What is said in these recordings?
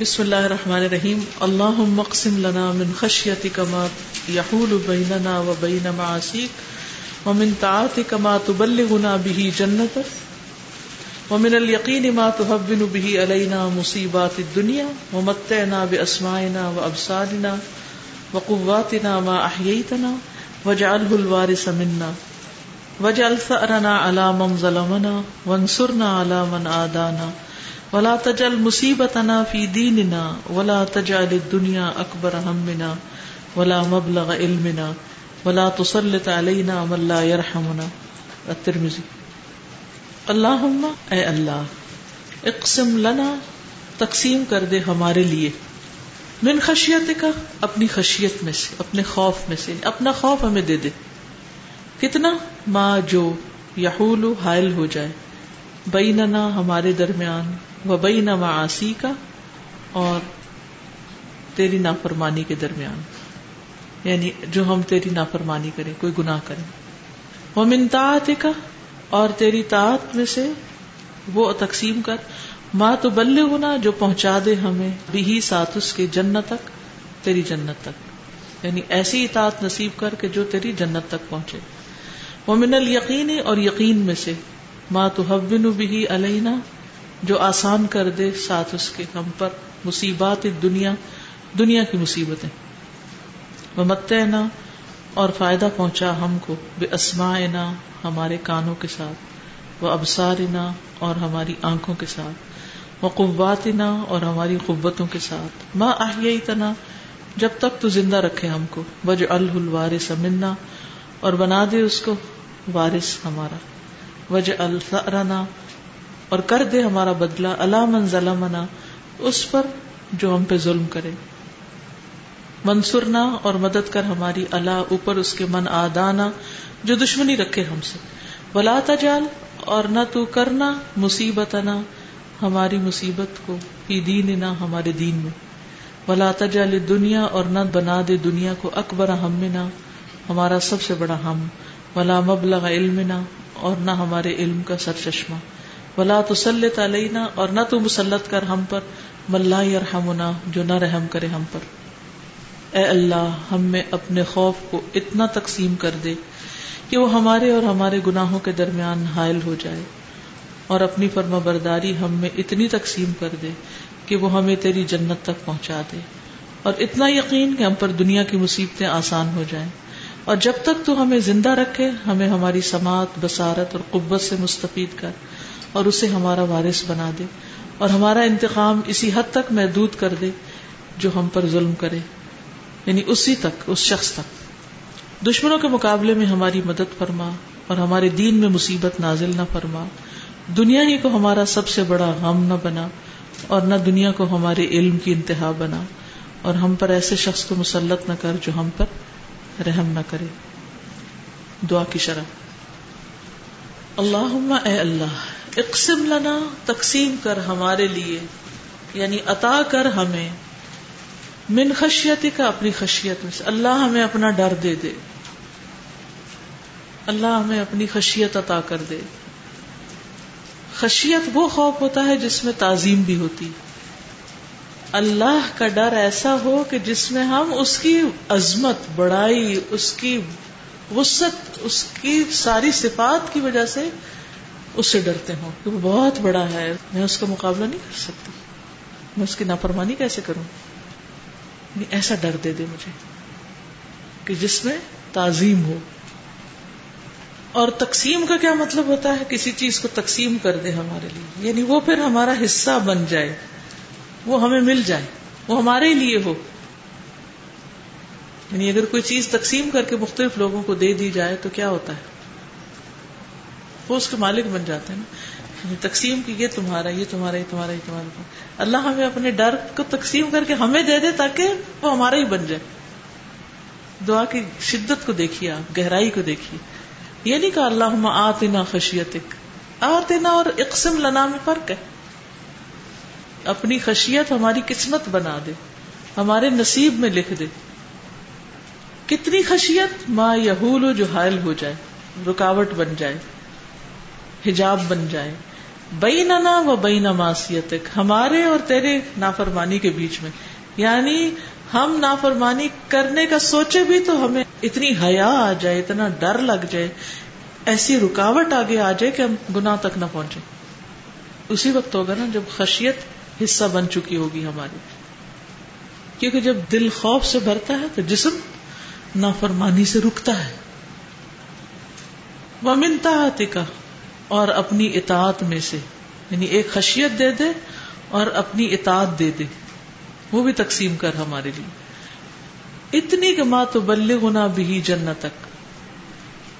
بسم اللہ الرحمن الرحیم. اللہ مقسم لنا من خشیتک ما یحول بیننا و بین معاصیک ومن طاعتک ما تبلغنا به جنتک ومن اليقین ما تهون به علینا مصیبات الدنیا ومتعنا باسمائنا وابصارنا وقواتنا ما احییتنا وجعله الوارث منا وجعل ثأرنا على من ظلمنا وانصرنا على من آدانا. ولا تجل مصیبت مصیبتنا فی دیننا ولا تجعل الدنیا اکبر همنا ولا مبلغ علمنا ولا تسلط علینا من لا يرحمنا الترمذی۔ اللہم، اے اللہ، اقسم لنا، تقسیم کر دے ہمارے لیے۔ من خشیت کا اپنی خشیت میں سے، اپنے خوف میں سے، اپنا خوف ہمیں دے دے۔ کتنا؟ ما جو یحول، حائل ہو جائے۔ بیننا، ہمارے درمیان۔ و بئی نہ معاسی کا اور تیری نافرمانی کے درمیان۔ یعنی جو ہم تیری نافرمانی کریں، کوئی گناہ کریں۔ وہ منتا کا اور تیری طاعت میں سے وہ تقسیم کر۔ ماں تو بلے ہونا جو پہنچا دے ہمیں بھی ساتھ اس کے جنت تک، تیری جنت تک۔ یعنی ایسی اطاعت نصیب کر کے جو تیری جنت تک پہنچے۔ وہ من القین اور یقین میں سے۔ ماں تو حبن بھی علینا جو آسان کر دے، ساتھ اس کے ہم پر مصیبات دنیا دنیا کی مصیبتیں۔ وہ مت اور فائدہ پہنچا ہم کو بے اسما ہمارے کانوں کے ساتھ۔ وہ ابسار اور ہماری آنکھوں کے ساتھ۔ وہ قوات اور ہماری قوتوں کے ساتھ۔ ماں آہی تنا جب تک تو زندہ رکھے ہم کو۔ وج الوارث منا، اور بنا دے اس کو وارث ہمارا۔ وج الفرنا اور کر دے ہمارا بدلا اللہ من ظلمنا، اس پر جو ہم پہ ظلم کرے۔ منصورنا اور مدد کر ہماری اللہ اوپر، اس کے من آدانا، جو دشمنی رکھے ہم سے۔ بلا تجال اور نہ تو کرنا مصیبت نہ ہماری مصیبت کو ہی دین نہ ہمارے دین میں۔ ولا تجال دنیا اور نہ بنا دے دنیا کو اکبر ہم میں نہ ہمارا سب سے بڑا ہم۔ ولا مبلغ علم نہ اور نہ ہمارے علم کا سر چشمہ ولا تسلط علینا اور نہ تو مسلط کر ہم پر ملا یرحمنا جو نہ رحم کرے ہم پر۔ اے اللہ، ہم میں اپنے خوف کو اتنا تقسیم کر دے کہ وہ ہمارے اور ہمارے گناہوں کے درمیان حائل ہو جائے۔ اور اپنی فرما برداری ہم میں اتنی تقسیم کر دے کہ وہ ہمیں تیری جنت تک پہنچا دے۔ اور اتنا یقین کہ ہم پر دنیا کی مصیبتیں آسان ہو جائیں۔ اور جب تک تو ہمیں زندہ رکھے، ہمیں ہماری سماعت بسارت اور قبت سے مستفید کر۔ اور اسے ہمارا وارث بنا دے اور ہمارا انتقام اسی حد تک محدود کر دے جو ہم پر ظلم کرے۔ یعنی اسی تک، اس شخص تک۔ دشمنوں کے مقابلے میں ہماری مدد فرما اور ہمارے دین میں مصیبت نازل نہ فرما۔ دنیا ہی کو ہمارا سب سے بڑا غم نہ بنا اور نہ دنیا کو ہمارے علم کی انتہا بنا اور ہم پر ایسے شخص کو مسلط نہ کر جو ہم پر رحم نہ کرے۔ دعا کی شرح۔ اللہ اے اللہ اقسم لنا، تقسیم کر ہمارے لیے یعنی عطا کر ہمیں، من خشیتی کا اپنی خشیت میں سے۔ اللہ ہمیں اپنا ڈر دے دے۔ اللہ ہمیں اپنی خشیت عطا کر دے۔ خشیت وہ خوف ہوتا ہے جس میں تعظیم بھی ہوتی۔ اللہ کا ڈر ایسا ہو کہ جس میں ہم اس کی عظمت، بڑائی، اس کی وسط اس کی ساری صفات کی وجہ سے اس سے ڈرتے ہوں کہ وہ بہت بڑا ہے، میں اس کا مقابلہ نہیں کر سکتی۔ میں اس کی نافرمانی کیسے کروں؟ یعنی ایسا ڈر دے دے مجھے کہ جس میں تعظیم ہو۔ اور تقسیم کا کیا مطلب ہوتا ہے؟ کسی چیز کو تقسیم کر دے ہمارے لیے۔ یعنی وہ پھر ہمارا حصہ بن جائے۔ وہ ہمیں مل جائے۔ وہ ہمارے لیے ہو۔ یعنی اگر کوئی چیز تقسیم کر کے مختلف لوگوں کو دے دی جائے تو کیا ہوتا ہے؟ وہ اس کے مالک بن جاتے ہیں نا تقسیم کی یہ تمہارا یہ تمہارا یہ تمہارا یہ تمہارا۔ اللہ ہمیں اپنے ڈر کو تقسیم کر کے ہمیں دے دے تاکہ وہ ہمارا ہی بن جائے۔ دعا کی شدت کو دیکھیے آپ، گہرائی کو دیکھیے۔ یہ نہیں کہا اللہ آتنا خشیت آتنا اور اقسم لنا میں فرق ہے۔ اپنی خشیت ہماری قسمت بنا دے، ہمارے نصیب میں لکھ دے۔ کتنی خشیت؟ ماں یہول جو حائل ہو جائے، رکاوٹ بن جائے۔ حجاب بن جائے۔ بیننا و بین معصیتک ہمارے اور تیرے نافرمانی کے بیچ میں۔ یعنی ہم نافرمانی کرنے کا سوچے بھی تو ہمیں اتنی حیا آ جائے، اتنا ڈر لگ جائے، ایسی رکاوٹ آگے آ جائے کہ ہم گناہ تک نہ پہنچے اسی وقت ہوگا نا جب خشیت حصہ بن چکی ہوگی ہماری۔ کیونکہ جب دل خوف سے بھرتا ہے تو جسم نافرمانی سے رکتا ہے۔ وہ منتا کا اور اپنی اطاعت میں سے یعنی ایک خشیت دے دے اور اپنی اطاعت دے دے۔ وہ بھی تقسیم کر ہمارے لیے۔ اتنی کہ ماں تو بلے گنا بھی جنت تک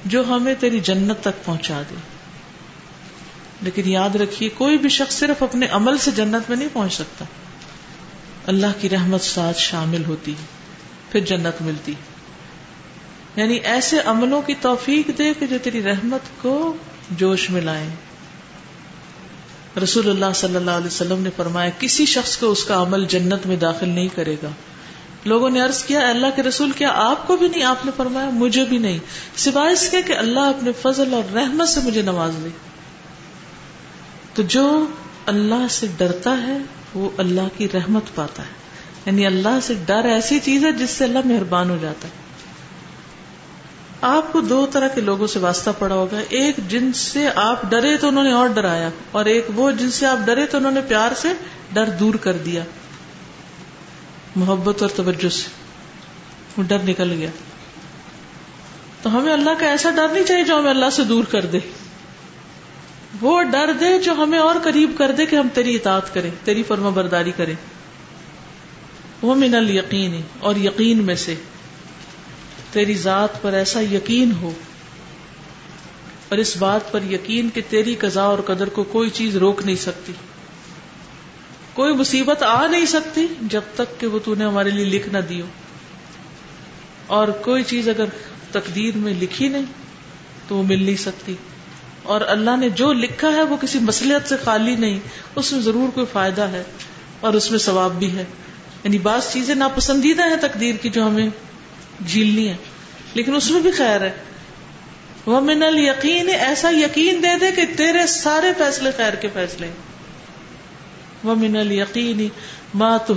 جو ہمیں تیری جنت تک پہنچا دے۔ لیکن یاد رکھیے، کوئی بھی شخص صرف اپنے عمل سے جنت میں نہیں پہنچ سکتا۔ اللہ کی رحمت ساتھ شامل ہوتی پھر جنت ملتی یعنی ایسے عملوں کی توفیق دے کہ جو تیری رحمت کو جوش میں لائے رسول اللہ صلی اللہ علیہ وسلم نے فرمایا، کسی شخص کو اس کا عمل جنت میں داخل نہیں کرے گا۔ لوگوں نے عرض کیا اللہ کے رسول، کیا آپ کو بھی نہیں؟ آپ نے فرمایا، مجھے بھی نہیں۔ سوائے اس کے کہ اللہ اپنے فضل اور رحمت سے مجھے نواز دے۔ تو جو اللہ سے ڈرتا ہے، وہ اللہ کی رحمت پاتا ہے۔ یعنی اللہ سے ڈر ایسی چیز ہے جس سے اللہ مہربان ہو جاتا ہے۔ آپ کو دو طرح کے لوگوں سے واسطہ پڑا ہوگا۔ ایک جن سے آپ ڈرے تو انہوں نے اور ڈرایا، اور ایک وہ جن سے آپ ڈرے تو انہوں نے پیار سے ڈر دور کر دیا۔ محبت اور توجہ سے۔ وہ ڈر نکل گیا۔ تو ہمیں اللہ کا ایسا ڈر نہیں چاہیے جو ہمیں اللہ سے دور کر دے۔ وہ ڈر دے جو ہمیں اور قریب کر دے کہ ہم تیری اطاعت کریں، تیری فرما برداری کریں۔ وہ من القین اور یقین میں سے۔ تیری ذات پر ایسا یقین ہو اور اس بات پر یقین کہ تیری قضاء اور قدر کو کوئی چیز روک نہیں سکتی۔ کوئی مصیبت آ نہیں سکتی جب تک کہ وہ تو نے ہمارے لیے لکھ نہ دیو۔ اور کوئی چیز اگر تقدیر میں لکھی نہیں تو وہ مل نہیں سکتی۔ اور اللہ نے جو لکھا ہے وہ کسی مسلحت سے خالی نہیں، اس میں ضرور کوئی فائدہ ہے اور اس میں ثواب بھی ہے۔ یعنی بعض چیزیں ناپسندیدہ ہیں تقدیر کی جو ہمیں جھیلنی ہے۔ لیکن اس میں بھی خیر ہے۔ وہ من یقین ایسا یقین دے دے کہ تیرے سارے فیصلے خیر کے فیصلے۔ وہ من یقین ماں تو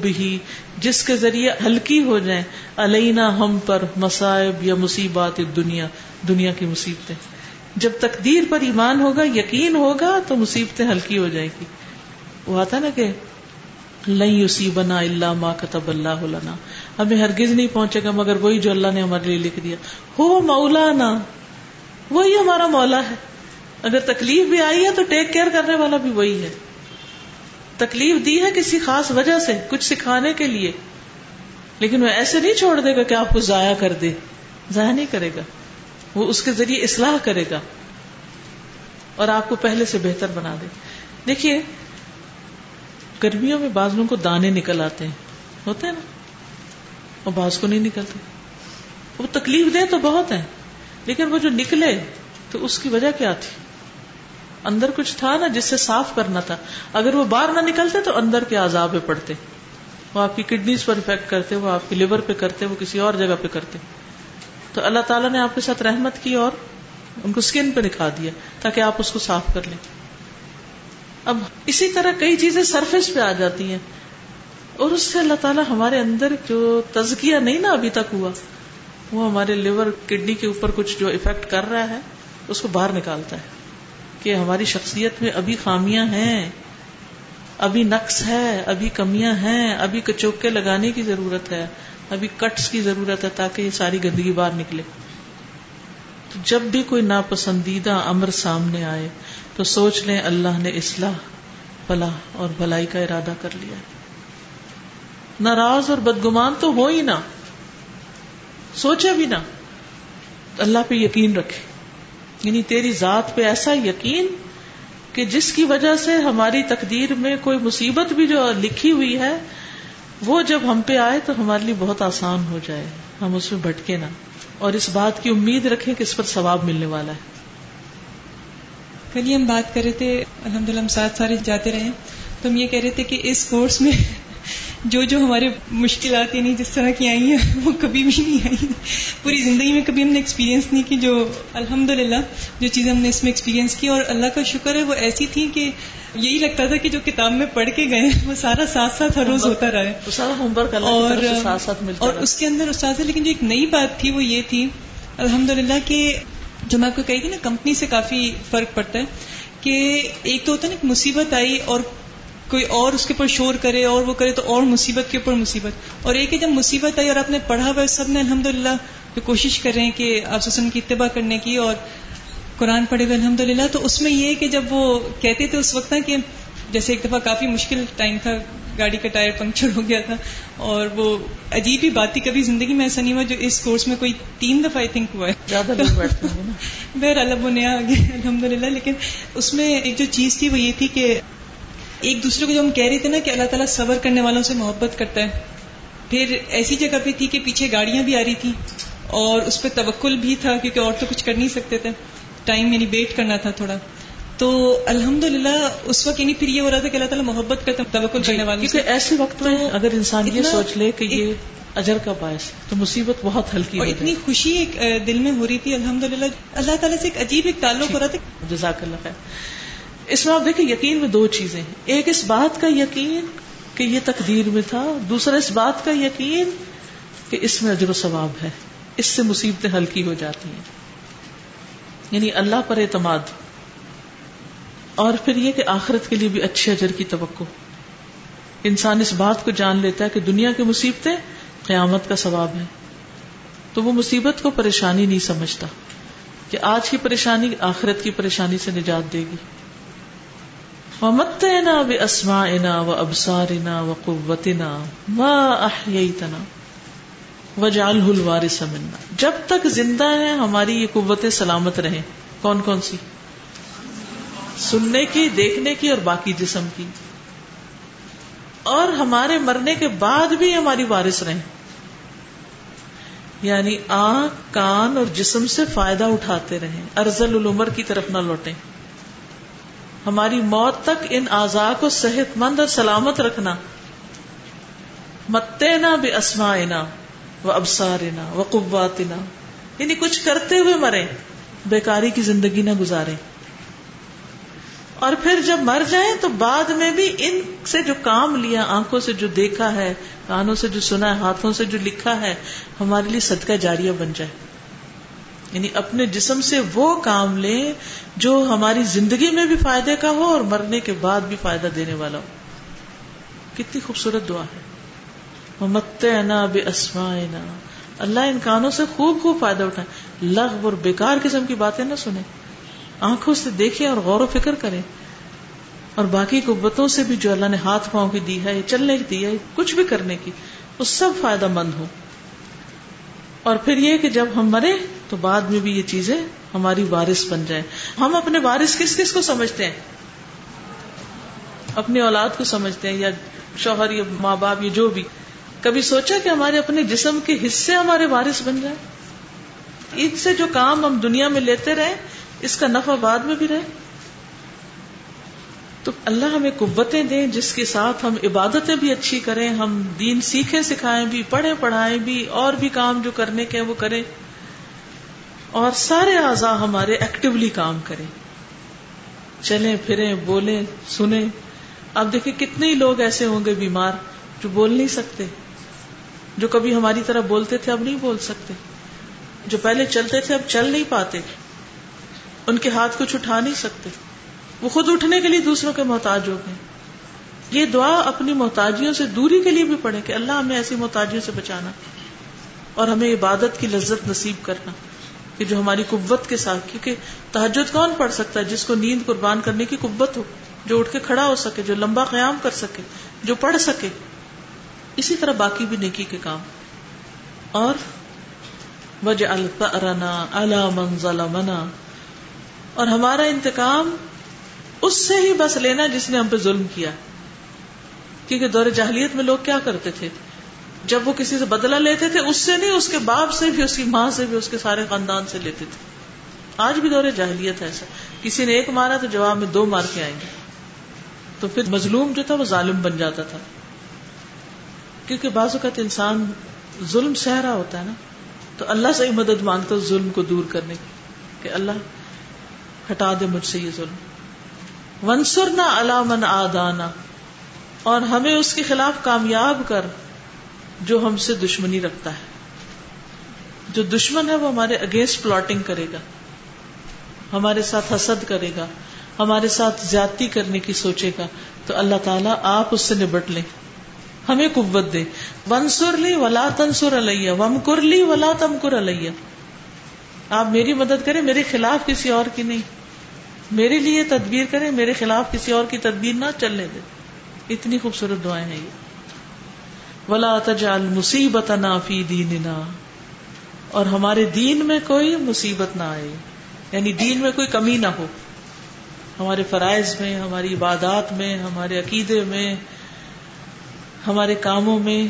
بھی جس کے ذریعے ہلکی ہو جائیں۔ علینا ہم پر مسائب یا مصیبات دنیا دنیا کی مصیبتیں۔ جب تقدیر پر ایمان ہوگا، یقین ہوگا، تو مصیبتیں ہلکی ہو جائیں گی۔ وہ آتا نا کہ لئی اسی بنا اللہ ماں کتب اللہ لنا۔ ہمیں ہرگز نہیں پہنچے گا، مگر وہی جو اللہ نے ہمارے لیے لکھ دیا۔ ہو مولانا، وہی ہمارا مولا ہے۔ اگر تکلیف بھی آئی ہے تو ٹیک کیئر کرنے والا بھی وہی ہے۔ تکلیف دی ہے کسی خاص وجہ سے، کچھ سکھانے کے لیے۔ لیکن وہ ایسے نہیں چھوڑ دے گا کہ آپ کو ضائع کر دے۔ ضائع نہیں کرے گا۔ وہ اس کے ذریعے اصلاح کرے گا۔ اور آپ کو پہلے سے بہتر بنا دے۔ دیکھیے، گرمیوں میں بازلوں کو دانے نکل آتے ہیں۔ ہوتے ہیں نا؟ اور بعض کو نہیں نکلتے۔ وہ تکلیف دے تو بہت ہے لیکن وہ جو نکلے تو اس کی وجہ کیا تھی؟ اندر کچھ تھا نا جس سے صاف کرنا تھا۔ اگر وہ باہر نہ نکلتے تو اندر کے عذاب پہ پڑتے۔ وہ آپ کی کڈنیز پر افیکٹ کرتے، وہ آپ کی لیور پہ کرتے، وہ کسی اور جگہ پہ کرتے۔ تو اللہ تعالیٰ نے آپ کے ساتھ رحمت کی اور ان کو اسکن پہ دکھا دیا تاکہ آپ اس کو صاف کر لیں۔ اب اسی طرح کئی چیزیں سرفیس پہ آ جاتی ہیں۔ اور اس سے اللہ تعالیٰ ہمارے اندر جو تزکیہ نہیں نا ابھی تک ہوا، وہ ہمارے لیور، کڈنی کے اوپر کچھ جو افیکٹ کر رہا ہے، اس کو باہر نکالتا ہے۔ کہ ہماری شخصیت میں ابھی خامیاں ہیں، ابھی نقص ہے، ابھی کمیاں ہیں، ابھی کچوکے لگانے کی ضرورت ہے، ابھی کٹس کی ضرورت ہے تاکہ یہ ساری گندگی باہر نکلے۔ تو جب بھی کوئی ناپسندیدہ امر سامنے آئے، تو سوچ لیں اللہ نے اصلاح فلاح اور بھلائی کا ارادہ کر لیا ناراض اور بدگمان تو ہو ہی نہ۔ سوچے بھی نہ۔ اللہ پہ یقین رکھے۔ یعنی تیری ذات پہ ایسا یقین کہ جس کی وجہ سے ہماری تقدیر میں کوئی مصیبت بھی جو لکھی ہوئی ہے، وہ جب ہم پہ آئے تو ہمارے لیے بہت آسان ہو جائے۔ ہم اس میں بھٹکے نہ۔ اور اس بات کی امید رکھیں کہ اس پر ثواب ملنے والا ہے۔ کل ہم بات کر رہے تھے الحمد للہ ہم ساتھ سارے جاتے رہے۔ تو ہم یہ کہہ رہے تھے کہ اس کورس میں جو جو ہمارے مشکلات یعنی جس طرح کی آئی ہیں وہ کبھی بھی نہیں آئی۔ پوری زندگی میں کبھی ہم نے ایکسپیرینس نہیں کی جو الحمد جو چیزیں ہم نے اس میں ایکسپیرینس کی اور اللہ کا شکر ہے وہ ایسی تھی کہ یہی لگتا تھا کہ جو کتاب میں پڑھ کے گئے وہ سارا ساتھ ساتھ ہر روز ہوتا رہا ہوم ورک اور اور اس کے اندر استاد لیکن جو ایک نئی بات تھی وہ یہ تھی الحمد للہ کہ جو میں آپ کو کہی تھی نا کمپنی سے کافی فرق پڑتا ہے کہ ایک تو ہوتا ہے نا مصیبت آئی اور کوئی اور اس کے اوپر شور کرے اور وہ کرے تو اور مصیبت کے اوپر مصیبت۔ اور ایک ہے جب مصیبت آئی اور آپ نے پڑھا ہوا سب نے الحمد للہ کوشش کر رہے ہیں کہ آپ سسن کی اتباع کرنے کی اور قرآن پڑھے ہوئے الحمد للہ تو اس میں یہ کہ جب وہ کہتے تھے اس وقت کہ جیسے ایک دفعہ کافی مشکل ٹائم تھا گاڑی کا ٹائر پنکچر ہو گیا تھا اور وہ عجیب ہی بات تھی کبھی زندگی میں ایسا نہیں ہوا جو اس کورس میں کوئی تین دفعہ آئی تھنک ہوا ہے۔ بہر اللہ بنیا آگے الحمد للہ لیکن اس میں ایک جو چیز تھی وہ یہ تھی کہ ایک دوسرے کو جو ہم کہہ رہے تھے نا کہ اللہ تعالیٰ صبر کرنے والوں سے محبت کرتا ہے پھر ایسی جگہ پہ تھی کہ پیچھے گاڑیاں بھی آ رہی تھی اور اس پہ توکل بھی تھا کیونکہ اور تو کچھ کر نہیں سکتے تھے۔ ٹائم یعنی ویٹ کرنا تھا تھوڑا۔ تو الحمد للہ اس وقت یعنی پھر یہ ہو رہا تھا کہ اللہ تعالیٰ محبت کرتا توکل کرنے والے کیونکہ ایسے وقت میں اگر انسان یہ سوچ لے کہ یہ اجر کا باعث تو مصیبت بہت ہلکی اور اتنی خوشی ایک دل میں ہو رہی تھی الحمد للہ اللہ تعالیٰ سے ایک عجیب ایک تعلق ہو رہا تھا۔ جزاک اللہ خیر۔ اس میں آپ دیکھیں، یقین میں دو چیزیں ایک اس بات کا یقین کہ یہ تقدیر میں تھا، دوسرا اس بات کا یقین کہ اس میں اجر و ثواب ہے۔ اس سے مصیبتیں ہلکی ہو جاتی ہیں۔ یعنی اللہ پر اعتماد۔ اور پھر یہ کہ آخرت کے لیے بھی اچھے اجر کی توقع۔ انسان اس بات کو جان لیتا ہے کہ دنیا کی مصیبتیں قیامت کا ثواب ہے تو وہ مصیبت کو پریشانی نہیں سمجھتا کہ آج کی پریشانی آخرت کی پریشانی سے نجات دے گی۔ مت نا و اسما انا و ابسار نا و قوت نا و جال جب تک زندہ ہے ہماری یہ قوتیں سلامت رہیں۔ کون کون سی؟ سننے کی، دیکھنے کی اور باقی جسم کی۔ اور ہمارے مرنے کے بعد بھی ہماری وارث رہیں۔ یعنی آنکھ، کان اور جسم سے فائدہ اٹھاتے رہیں۔ ارزل العمر کی طرف نہ لوٹیں۔ ہماری موت تک ان اعضاء کو صحت مند اور سلامت رکھنا۔ متے نہ بے اسمائنا وہ ابسارنا وہ قواتنا یعنی کچھ کرتے ہوئے مرے بیکاری کی زندگی نہ گزارے اور پھر جب مر جائیں تو بعد میں بھی ان سے جو کام لیا، آنکھوں سے جو دیکھا ہے، کانوں سے جو سنا ہے، ہاتھوں سے جو لکھا ہے، ہمارے لیے صدقہ جاریہ بن جائے۔ یعنی اپنے جسم سے وہ کام لیں جو ہماری زندگی میں بھی فائدے کا ہو اور مرنے کے بعد بھی فائدہ دینے والا ہو۔ کتنی خوبصورت دعا ہے۔ مت بے اسمائنا اللہ ان کانوں سے خوب خوب فائدہ اٹھائے۔ لغ اور بیکار قسم کی باتیں نہ سنیں۔ آنکھوں سے دیکھیں اور غور و فکر کریں۔ اور باقی قبتوں سے بھی جو اللہ نے ہاتھ پاؤں کی دی ہے، چلنے کی دی ہے، کچھ بھی کرنے کی، وہ سب فائدہ مند ہو اور پھر یہ کہ جب ہم مرے تو بعد میں بھی یہ چیزیں ہماری وارث بن جائیں۔ ہم اپنے وارث کس کس کو سمجھتے ہیں؟ اپنی اولاد کو سمجھتے ہیں یا شوہر یا ماں باپ یا جو بھی۔ کبھی سوچا کہ ہمارے اپنے جسم کے حصے ہمارے وارث بن جائے عید سے جو کام ہم دنیا میں لیتے رہے اس کا نفع بعد میں بھی رہے۔ تو اللہ ہمیں قوتیں دیں جس کے ساتھ ہم عبادتیں بھی اچھی کریں، ہم دین سیکھیں، سکھائیں بھی، پڑھیں، پڑھائیں بھی، اور بھی کام جو کرنے کے وہ کریں۔ اور سارے اعضاء ہمارے ایکٹیولی کام کریں۔ چلیں، پھریں، بولیں، سنیں۔ اب دیکھیں کتنے ہی لوگ ایسے ہوں گے بیمار جو بول نہیں سکتے۔ جو کبھی ہماری طرح بولتے تھے، اب نہیں بول سکتے۔ جو پہلے چلتے تھے، اب چل نہیں پاتے۔ ان کے ہاتھ کچھ اٹھا نہیں سکتے۔ وہ خود اٹھنے کے لیے دوسروں کے محتاج ہو گئے۔ یہ دعا اپنی محتاجیوں سے دوری کے لیے بھی پڑھے کہ اللہ ہمیں ایسی محتاجیوں سے بچانا اور ہمیں عبادت کی لذت نصیب کرنا۔ کہ جو ہماری قوت کے ساتھ، کیونکہ تحجد کون پڑھ سکتا ہے؟ جس کو نیند قربان کرنے کی قوت ہو، جو اٹھ کے کھڑا ہو سکے، جو لمبا قیام کر سکے، جو پڑھ سکے۔ اسی طرح باقی بھی نیکی کے کام۔ اور وج منا اور ہمارا انتقام اس سے ہی بس لینا جس نے ہم پہ ظلم کیا۔ کیونکہ دور جاہلیت میں لوگ کیا کرتے تھے؟ جب وہ کسی سے بدلا لیتے تھے، اس سے نہیں، اس کے باپ سے بھی، اس کی ماں سے بھی، اس کے سارے خاندان سے لیتے تھے۔ آج بھی دور جاہلیت ہے ایسا۔ کسی نے ایک مارا تو جواب میں دو مار کے آئیں گے۔ تو پھر مظلوم جو تھا، وہ ظالم بن جاتا تھا۔ کیونکہ بعض اوقات انسان ظلم سہ رہا ہوتا ہے نا۔ تو اللہ سے ہی مدد مانگتا ظلم کو دور کرنے کی، کہ اللہ ہٹا دے مجھ سے یہ ظلم۔ ونسر نہ علامن آدانا۔ اور ہمیں اس کے خلاف کامیاب کر۔ جو ہم سے دشمنی رکھتا ہے۔ جو دشمن ہے وہ ہمارے اگینسٹ پلاٹنگ کرے گا۔ ہمارے ساتھ حسد کرے گا۔ ہمارے ساتھ زیادتی کرنے کی سوچے گا۔ تو اللہ تعالیٰ آپ اس سے نبٹ لیں۔ ہمیں قوت دے۔ ونسر لی ولا تنسر علیہ وم کر لی ولا تم کر علیہ آپ میری مدد کریں، میرے خلاف کسی اور کی نہیں۔ میرے لیے تدبیر کریں، میرے خلاف کسی اور کی تدبیر نہ چلنے دے اتنی خوبصورت دعائیں ہیں یہ۔ ولا تجعل مصیبت فی دیننا اور ہمارے دین میں کوئی مصیبت نہ آئے۔ یعنی دین میں کوئی کمی نہ ہو۔ ہمارے فرائض میں، ہماری عبادات میں، ہمارے عقیدے میں، ہمارے کاموں میں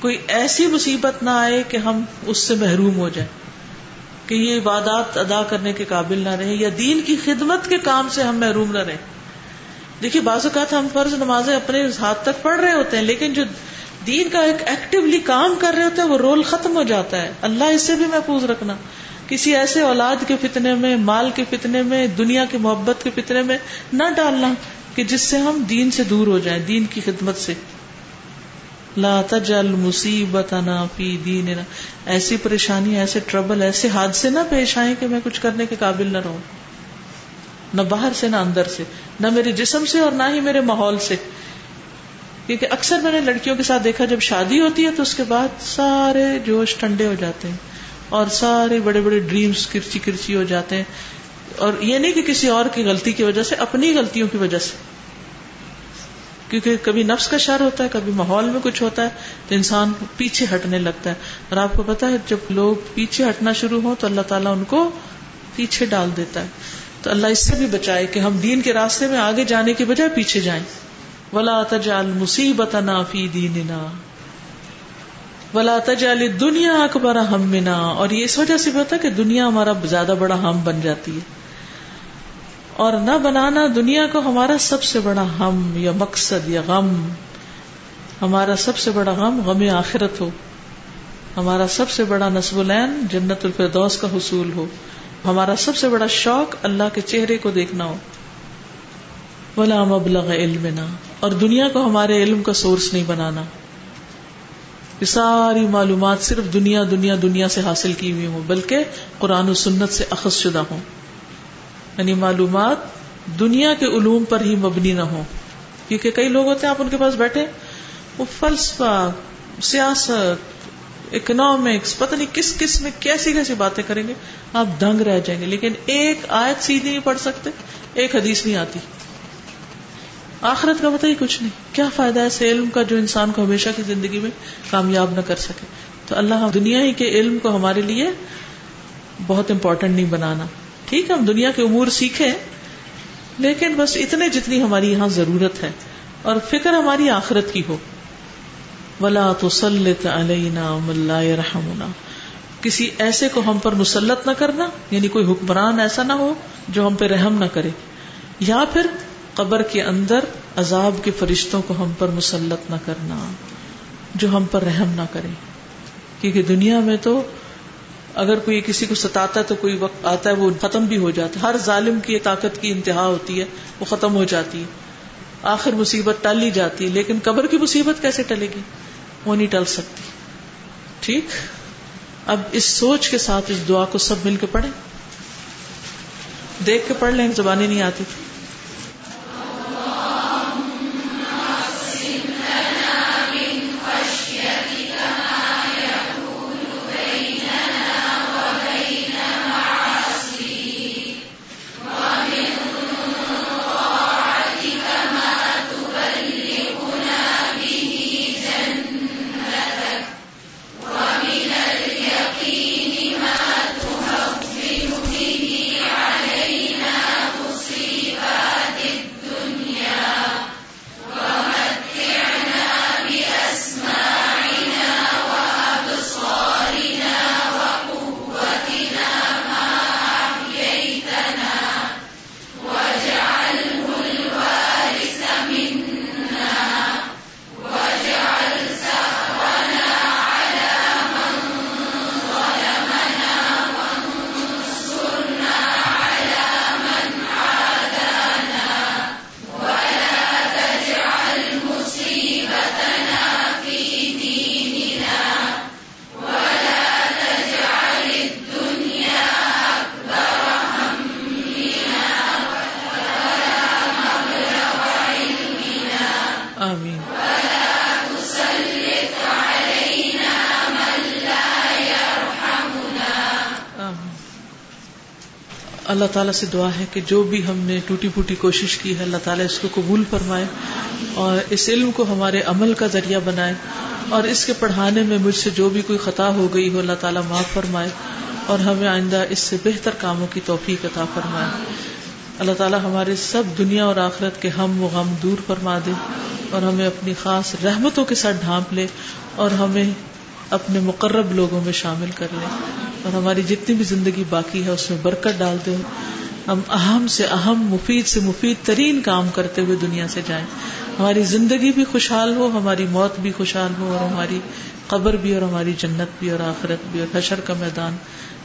کوئی ایسی مصیبت نہ آئے کہ ہم اس سے محروم ہو جائیں۔ کہ یہ عبادات ادا کرنے کے قابل نہ رہے یا دین کی خدمت کے کام سے ہم محروم نہ رہیں۔ دیکھیے، بعض اوقات ہم فرض نمازیں اپنے ہاتھ تک پڑھ رہے ہوتے ہیں، لیکن جو دین کا ایک ایکٹیولی کام کر رہے ہوتے ہیں، وہ رول ختم ہو جاتا ہے۔ اللہ اس سے بھی محفوظ رکھنا۔ کسی ایسے اولاد کے فتنے میں، مال کے فتنے میں، دنیا کی محبت کے فتنے میں نہ ڈالنا کہ جس سے ہم دین سے دور ہو جائیں، دین کی خدمت سے۔ لا تجل مصیبت فی دیننا۔ ایسی پریشانی، ایسے ٹربل ایسے حادثے نہ پیش آئے کہ میں کچھ کرنے کے قابل نہ رہوں۔ نہ باہر سے نہ اندر سے، نہ میرے جسم سے اور نہ ہی میرے ماحول سے۔ کیونکہ اکثر میں نے لڑکیوں کے ساتھ دیکھا، جب شادی ہوتی ہے تو اس کے بعد سارے جوش ٹھنڈے ہو جاتے ہیں اور سارے بڑے بڑے ڈریمز کرچی کرچی ہو جاتے ہیں۔ اور یہ نہیں کہ کسی اور کی غلطی کی وجہ سے، اپنی غلطیوں کی وجہ سے۔ کیونکہ کبھی نفس کا شر ہوتا ہے، کبھی ماحول میں کچھ ہوتا ہے، تو انسان پیچھے ہٹنے لگتا ہے۔ اور آپ کو پتا ہے، جب لوگ پیچھے ہٹنا شروع ہو تو اللہ تعالیٰ ان کو پیچھے ڈال دیتا ہے۔ تو اللہ اس سے بھی بچائے کہ ہم دین کے راستے میں آگے جانے کے بجائے پیچھے جائیں۔ ولا تجعل مصیبتنا فی دیننا ولا تجعل دنیا اکبر ہمنا اور یہ اس وجہ سے ہوتا ہے کہ دنیا ہمارا زیادہ بڑا ہم بن جاتی ہے۔ اور نہ بنانا دنیا کو ہمارا سب سے بڑا ہم یا مقصد یا غم۔ ہمارا سب سے بڑا غم غم آخرت ہو۔ ہمارا سب سے بڑا نصب العین جنت الفردوس کا حصول ہو۔ ہمارا سب سے بڑا شوق اللہ کے چہرے کو دیکھنا ہو۔ ولا مبلغ علمنا۔ اور دنیا کو ہمارے علم کا سورس نہیں بنانا۔ یہ ساری معلومات صرف دنیا دنیا دنیا سے حاصل کی ہوئی ہوں، بلکہ قرآن و سنت سے اخذ شدہ ہوں۔ یعنی معلومات دنیا کے علوم پر ہی مبنی نہ ہو کیونکہ کئی لوگ ہوتے ہیں، آپ ان کے پاس بیٹھے، وہ فلسفہ، سیاست اکنامکس پتہ نہیں کس کس میں کیسی کیسی باتیں کریں گے، آپ دنگ رہ جائیں گے۔ لیکن ایک آیت سیدھی نہیں پڑھ سکتے، ایک حدیث نہیں آتی۔ آخرت کا بتائیے کچھ نہیں۔ کیا فائدہ ہے علم کا جو انسان کو ہمیشہ کی زندگی میں کامیاب نہ کر سکے؟ تو اللہ دنیا ہی کے علم کو ہمارے لیے بہت امپورٹنٹ نہیں بنانا۔ ٹھیک ہے، ہم دنیا کے امور سیکھیں، لیکن بس اتنے جتنی ہماری یہاں ضرورت ہے۔ اور فکر ہماری آخرت کی ہو۔ ولا تو سلط علیہ رحمنا کسی ایسے کو ہم پر مسلط نہ کرنا یعنی کوئی حکمران ایسا نہ ہو جو ہم پہ رحم نہ کرے، یا پھر قبر کے اندر عذاب کے فرشتوں کو ہم پر مسلط نہ کرنا جو ہم پر رحم نہ کرے۔ کیونکہ دنیا میں تو اگر کوئی کسی کو ستاتا ہے تو کوئی وقت آتا ہے وہ ختم بھی ہو جاتا ہے۔ ہر ظالم کی طاقت کی انتہا ہوتی ہے، وہ ختم ہو جاتی ہے۔ آخر مصیبت ٹل ہی جاتی ہے، لیکن قبر کی مصیبت کیسے ٹلے گی؟ وہ نہیں ٹل سکتی۔ ٹھیک؟ اب اس سوچ کے ساتھ اس دعا کو سب مل کے پڑھیں۔ دیکھ کے پڑھ لیں، زبانیں نہیں آتی تھی اللہ تعالیٰ سے دعا ہے کہ جو بھی ہم نے ٹوٹی پوٹی کوشش کی ہے، اللہ تعالیٰ اس کو قبول فرمائے اور اس علم کو ہمارے عمل کا ذریعہ بنائے اور اس کے پڑھانے میں مجھ سے جو بھی کوئی خطا ہو گئی ہو، اللہ تعالیٰ معاف فرمائے اور ہمیں آئندہ اس سے بہتر کاموں کی توفیق عطا فرمائے۔ اللہ تعالیٰ ہمارے سب دنیا اور آخرت کے ہم و غم دور فرما دے اور ہمیں اپنی خاص رحمتوں کے ساتھ ڈھانپ لے اور ہمیں اپنے مقرب لوگوں میں شامل کر لے۔ اور ہماری جتنی بھی زندگی باقی ہے، اس میں برکت ڈال دے ہم اہم سے اہم، مفید سے مفید ترین کام کرتے ہوئے دنیا سے جائیں۔ ہماری زندگی بھی خوشحال ہو، ہماری موت بھی خوشحال ہو، اور ہماری قبر بھی، اور ہماری جنت بھی، اور آخرت بھی، اور حشر کا میدان۔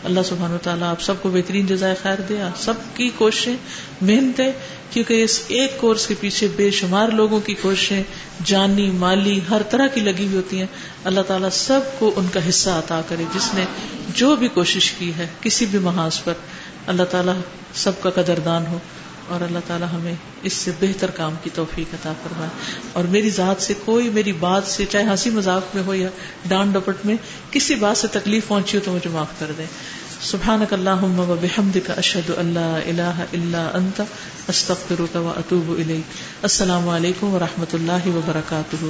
اللہ سبحانہ و تعالیٰ آپ سب کو بہترین جزائے خیر دے سب کی کوششیں محنتیں کیونکہ اس ایک کورس کے پیچھے بے شمار لوگوں کی کوششیں، جانی، مالی، ہر طرح کی لگی ہوئی ہوتی ہیں۔ اللہ تعالیٰ سب کو ان کا حصہ عطا کرے، جس نے جو بھی کوشش کی ہے، کسی بھی محاذ پر، اللہ تعالیٰ سب کا قدردان ہو۔ اور اللہ تعالیٰ ہمیں اس سے بہتر کام کی توفیق عطا فرمائے۔ اور میری ذات سے کوئی میری بات سے، چاہے ہنسی مذاق میں ہو یا ڈانٹ ڈپٹ میں، کسی بات سے تکلیف پہنچی ہو تو مجھے معاف کر دیں۔ سبحان اللہ و کا اشد اللہ اللہ اللہ انت استخر و اطوب السلام علیکم و رحمۃ اللہ وبرکاتہ۔